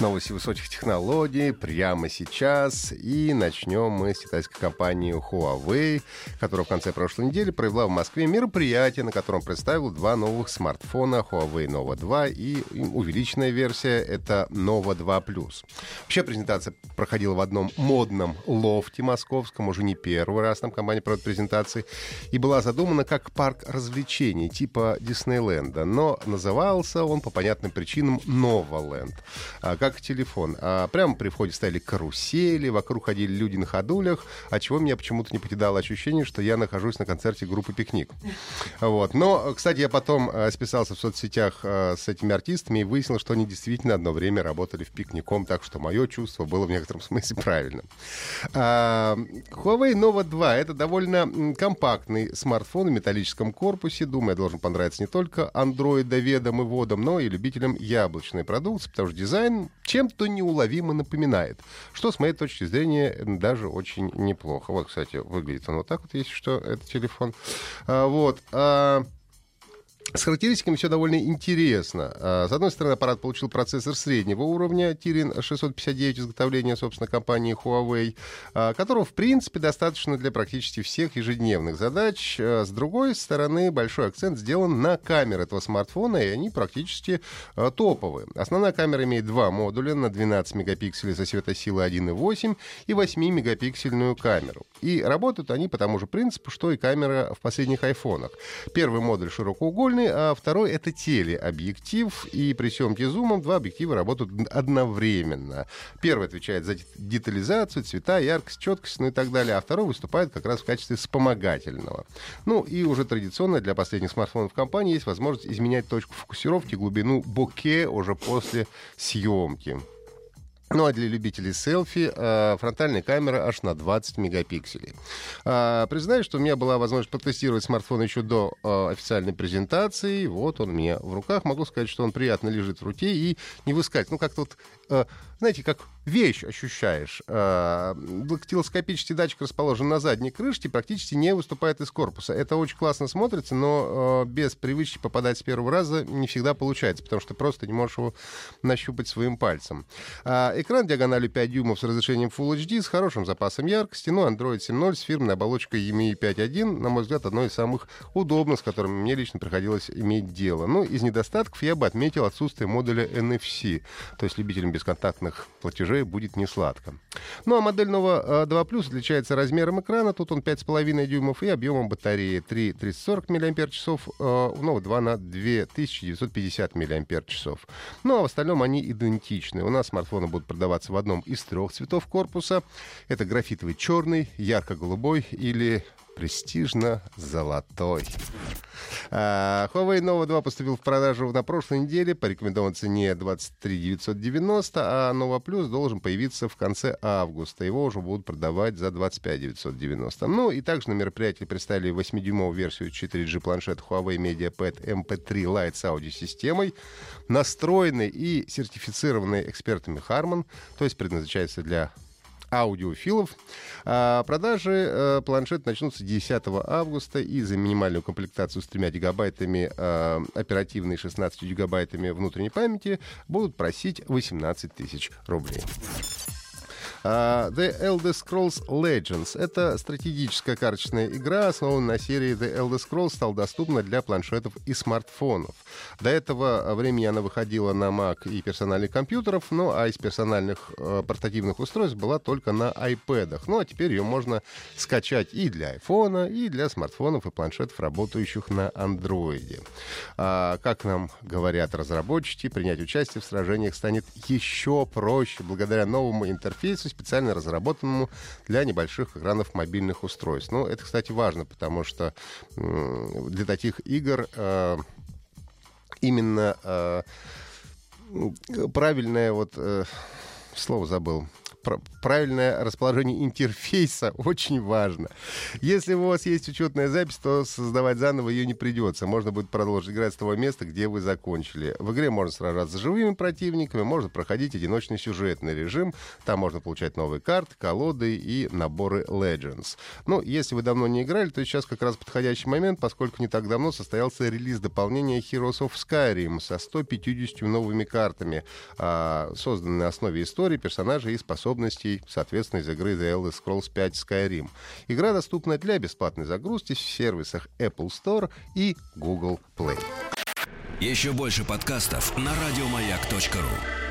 Новости высоких технологий прямо сейчас. И начнем мы с китайской компании Huawei, которая в конце прошлой недели провела в Москве мероприятие, на котором представил два новых смартфона Huawei Nova 2 и увеличенная версия — это Nova 2 Plus. Вообще презентация проходила в одном модном лофте московском, уже не первый раз там компания проводит презентации, и была задумана как парк развлечений типа Диснейленда, но назывался он по понятным причинам Новоленд. А как как телефон. А прямо при входе стояли карусели, вокруг ходили люди на ходулях, от чего меня почему-то не покидало ощущение, что я нахожусь на концерте группы «Пикник». Вот. Но, кстати, я потом э, списался в соцсетях э, с этими артистами и выяснил, что они действительно одно время работали в «Пикником», так что мое чувство было в некотором смысле правильным. А, Huawei Nova 2 — это довольно компактный смартфон в металлическом корпусе. Думаю, должен понравиться не только андроидоведам и водам, но и любителям яблочной продукции, потому что дизайн чем-то неуловимо напоминает. Что, с моей точки зрения, даже очень неплохо. Вот, кстати, выглядит он вот так вот, если что, это телефон. А, вот. А, с характеристиками все довольно интересно. А, с одной стороны, аппарат получил процессор среднего уровня Kirin 659 изготовления, собственно, компании Huawei, а, которого, в принципе, достаточно для практически всех ежедневных задач. А, с другой стороны, большой акцент сделан на камеры этого смартфона, и они практически топовые. Основная камера имеет два модуля на 12 мегапикселей со светосилой 1.8 и 8-мегапиксельную камеру. И работают они по тому же принципу, что и камера в последних айфонах. Первый модуль широкоугольный, дизельный, а второй это телеобъектив. И при съемке зумом два объектива работают одновременно. Первый отвечает за детализацию, цвета, яркость, четкость, ну и так далее, а второй выступает как раз в качестве вспомогательного. Ну и уже традиционно для последних смартфонов компании есть возможность изменять точку фокусировки, глубину боке уже после съемки. Ну а для любителей селфи э, фронтальная камера аж на 20 мегапикселей. Э, признаюсь, что у меня была возможность потестировать смартфон еще до э, официальной презентации. Вот он у меня в руках. Могу сказать, что он приятно лежит в руке и не выскакивает. Ну как-то вот, э, знаете, как вещь ощущаешь. Дактилоскопический датчик расположен на задней крышке, практически не выступает из корпуса. Это очень классно смотрится, но э, без привычки попадать с первого раза не всегда получается, потому что просто не можешь его нащупать своим пальцем. Э, экран диагональю 5 дюймов с разрешением Full HD, с хорошим запасом яркости, ну, Android 7.0 с фирменной оболочкой EMI 5.1, на мой взгляд, одно из самых удобных, с которыми мне лично приходилось иметь дело. Ну, из недостатков я бы отметил отсутствие модуля NFC, то есть любителям бесконтактных платежей уже будет не сладко. Ну а модель Nova 2 Plus отличается размером экрана, тут он 5,5 дюймов, и объемом батареи 3340 мАч, у Nova 2 на 2950 мАч. Ну а в остальном они идентичны. У нас смартфоны будут продаваться в одном из трех цветов корпуса. Это графитовый черный, ярко-голубой или престижно-золотой. А, Huawei Nova 2 поступил в продажу на прошлой неделе по рекомендованной цене 23 990, а Nova Plus должен появиться в конце августа. Его уже будут продавать за 25 990. Ну и также на мероприятии представили 8-дюймовую версию 4G планшет Huawei MediaPad MP3 Lite с аудиосистемой, настроенный и сертифицированный экспертами Harman, то есть предназначается для аудиофилов. А продажи э, планшет начнутся 10 августа, и за минимальную комплектацию с 3 гигабайтами э, оперативной 16 гигабайтами внутренней памяти будут просить 18 тысяч рублей. Uh, The Elder Scrolls Legends — это стратегическая карточная игра, основанная на серии The Elder Scrolls, стала доступна для планшетов и смартфонов. До этого времени она выходила на Mac и персональных компьютеров, ну а из персональных э, портативных устройств была только на iPad. Ну а теперь ее можно скачать и для iPhone, и для смартфонов и планшетов, работающих на Android. А, как нам говорят разработчики, принять участие в сражениях станет еще проще благодаря новому интерфейсу специально разработанному для небольших экранов мобильных устройств. Ну, это, кстати, важно, потому что для таких игр э, именно э, правильное вот э, слово забыл правильное расположение интерфейса очень важно. Если у вас есть учетная запись, то создавать заново ее не придется. Можно будет продолжить играть с того места, где вы закончили. В игре можно сражаться с живыми противниками, можно проходить одиночный сюжетный режим. Там можно получать новые карты, колоды и наборы Legends. Ну, если вы давно не играли, то сейчас как раз подходящий момент, поскольку не так давно состоялся релиз дополнения Heroes of Skyrim со 150 новыми картами, а, созданные на основе истории, персонажей и способностей, соответственно, из игры The Elder Scrolls 5 Skyrim. Игра доступна для бесплатной загрузки в сервисах Apple Store и Google Play. Еще больше подкастов на радиомаяк.ру